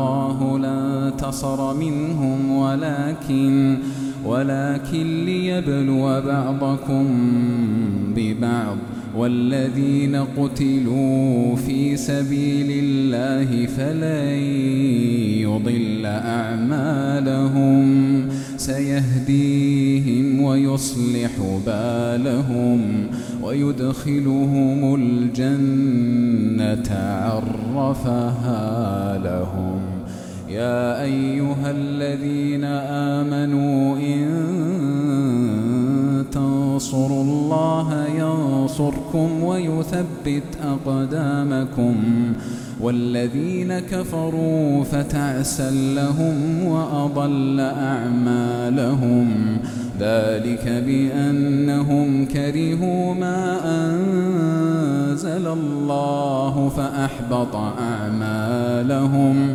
الله لانتصر منهم ولكن ولكن ليبلو بعضكم ببعض. والذين قتلوا في سبيل الله فلن يضل أعمالهم. سيهديهم ويصلح بالهم ويدخلهم الجنة عرفها لهم. يا أيها الذين آمنوا إن تنصروا الله ينصركم ويثبت أقدامكم والذين كفروا فتعسا لهم وأضل أعمالهم ذلك بأنهم كرهوا ما أنزل الله فأحبط أعمالهم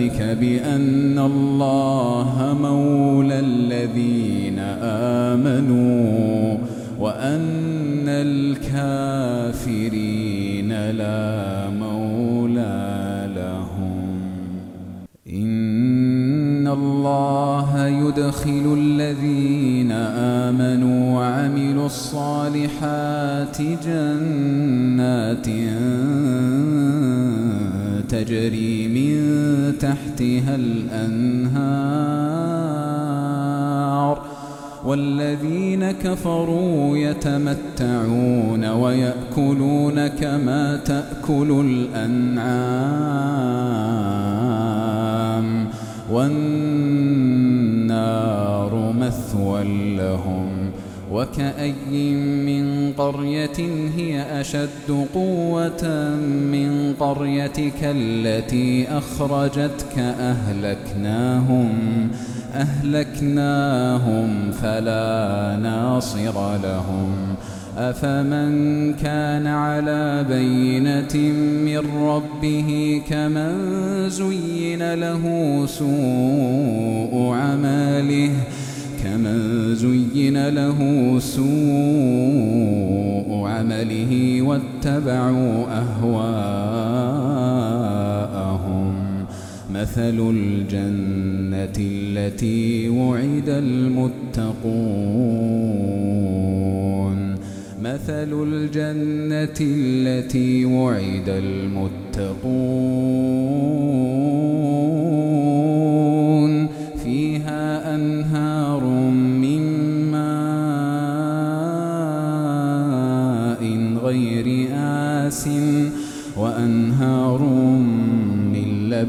ذلك بأن الله مولى الذين آمنوا وأن الكافرين لا مولى لهم. إن الله يدخل الذين آمنوا وعملوا الصالحات جنات تجري من تحتها الأنهار والذين كفروا يتمتعون ويأكلون كما تأكل الأنعام والنار مثوى لهم وكأي من قرية هي أشد قوة من قريتك التي أخرجتك أهلكناهم أهلكناهم فلا ناصر لهم. أفمن كان على بينة من ربه كمن زين له سوء عماله كمن زين له سوء عمله واتبعوا أهواءهم. مثل الجنة التي وعد المتقون. مثل الجنة التي وعد المتقون. فيها أنهار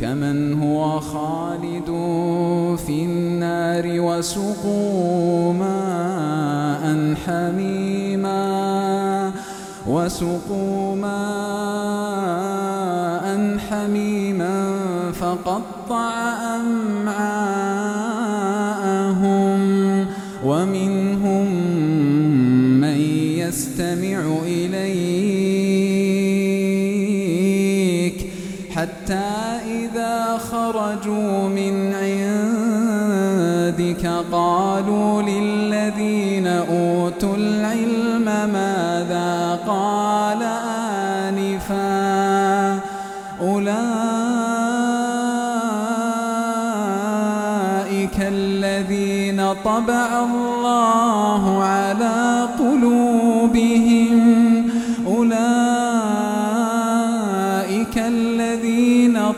كمن هو خالد في النار وسقوا ماء حميما وسقوا ماء حميما فقطع أمعاءهم ومنهم من يستمع خرجوا من عندك قالوا للذين أوتوا العلم ماذا قال آنفا أولئك الذين طبع الله على قلوبهم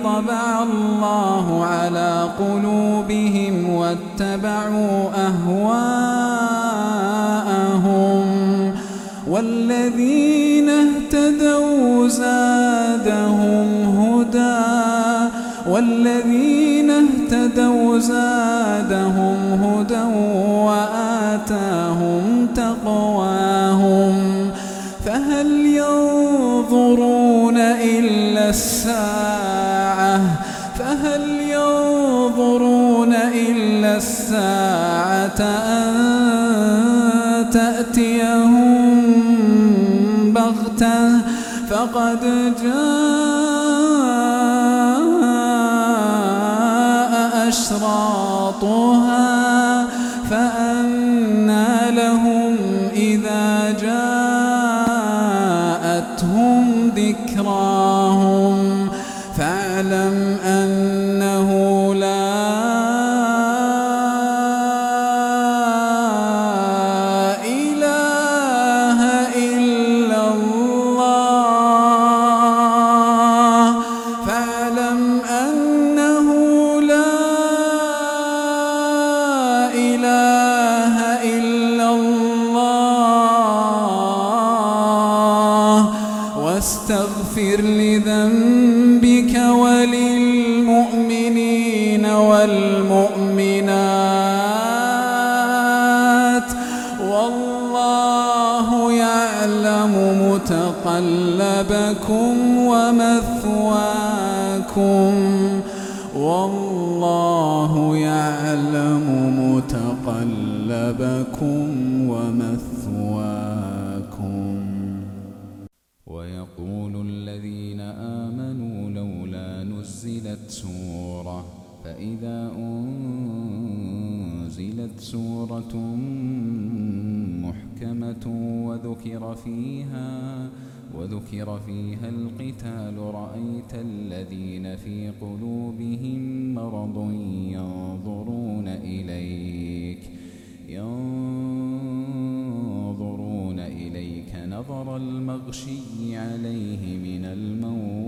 طبع الله على قلوبهم واتبعوا أهواءهم والذين اهتدوا زادهم هدى والذين اهتدوا زادهم هدى وآتاهم تقواهم فهل ينظرون إلا الساعة الساعة أن تأتيهم بغتة فقد جاء أشراطها متقلبكم ومثواكم والله يعلم متقلبكم ومثواكم ويقول الذين آمنوا لولا نزلت سورة فإذا أنزلت سورة محكمة وذكر فيها وذكر فيها القتال رأيت الذين في قلوبهم مرض ينظرون إليك ينظرون إليك نظر المغشي عليه من الموت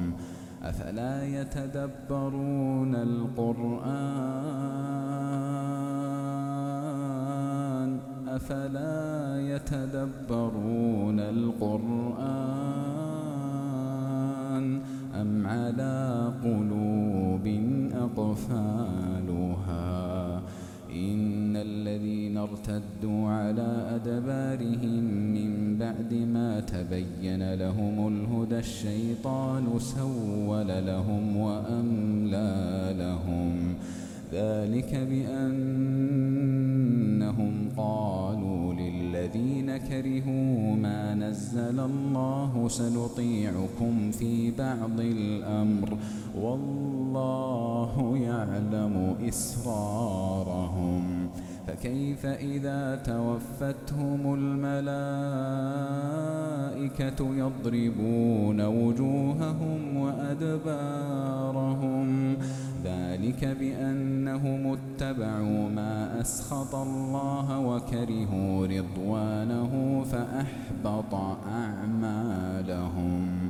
أفلا يتدبرون القرآن؟ أفلا يتدبرون القرآن؟ أم على قلوب أقفالها؟ إن الذين ارتدوا على أدبارهم من بعد ما تبين لهم الهدى الشيطان سول لهم وأملى لهم. ذلك بأن إنهم قالوا للذين كرهوا ما نزل الله سنطيعكم في بعض الأمر. والله يعلم إسرارهم. فكيف إذا توفتهم الملائكة يضربون وجوههم وأدبارهم؟ ذلك بأنهم اتبعوا ما أسخط الله وكرهوا رضوانه فأحبط أعمالهم.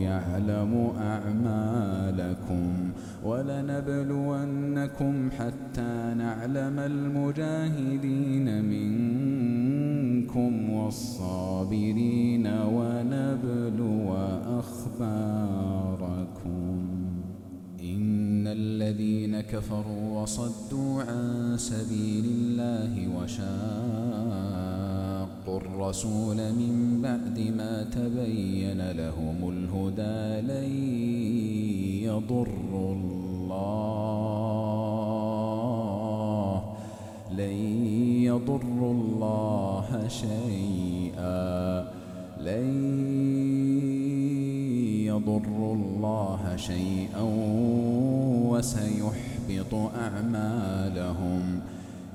يعلم أعمالكم ولنبلونكم حتى نعلم المجاهدين منكم والصابرين ونبلو أخباركم. إن الذين كفروا وصدوا عن سبيل الله الرسول من بعد ما تبين لهم الهدى لن يضروا الله لن يضروا الله شيئا لن يضروا الله شيئا وسيحبط أعمالهم.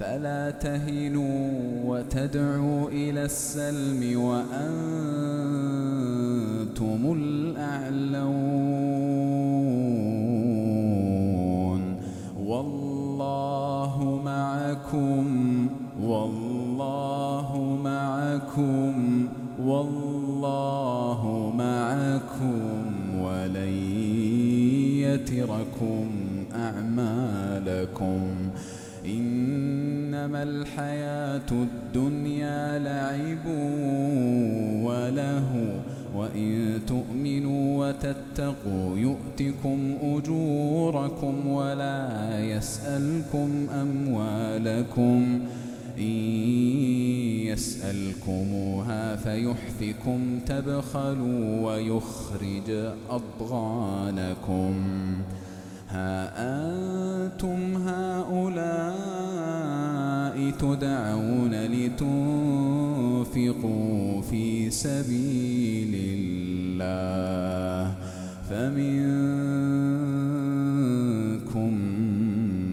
فلا تهنوا وتدعوا إلى السلم وأنتم الأعلون. والله معكم والله معكم والله معكم ولن يتركم أعمالكم. إنما الحياة الدنيا لعب وله وإن تؤمنوا وتتقوا يؤتكم أجوركم ولا يسألكم أموالكم إن يسألكموها فيحفكم تبخلوا ويخرج أضغانكم ها أنتم هؤلاء تدعون لتنفقوا في سبيل الله فمنكم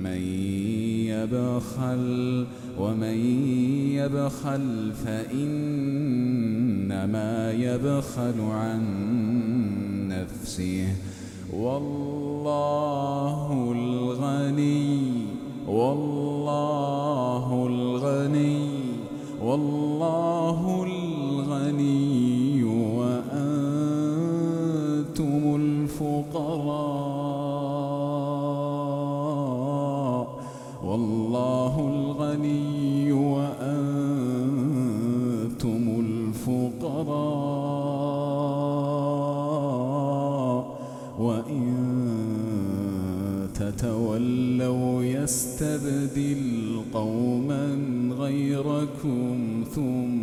من يبخل ومن يبخل فإنما يبخل عن نفسه والله الغني والله الغني والله الغني تتولوا يستبدل قوما غيركم ثم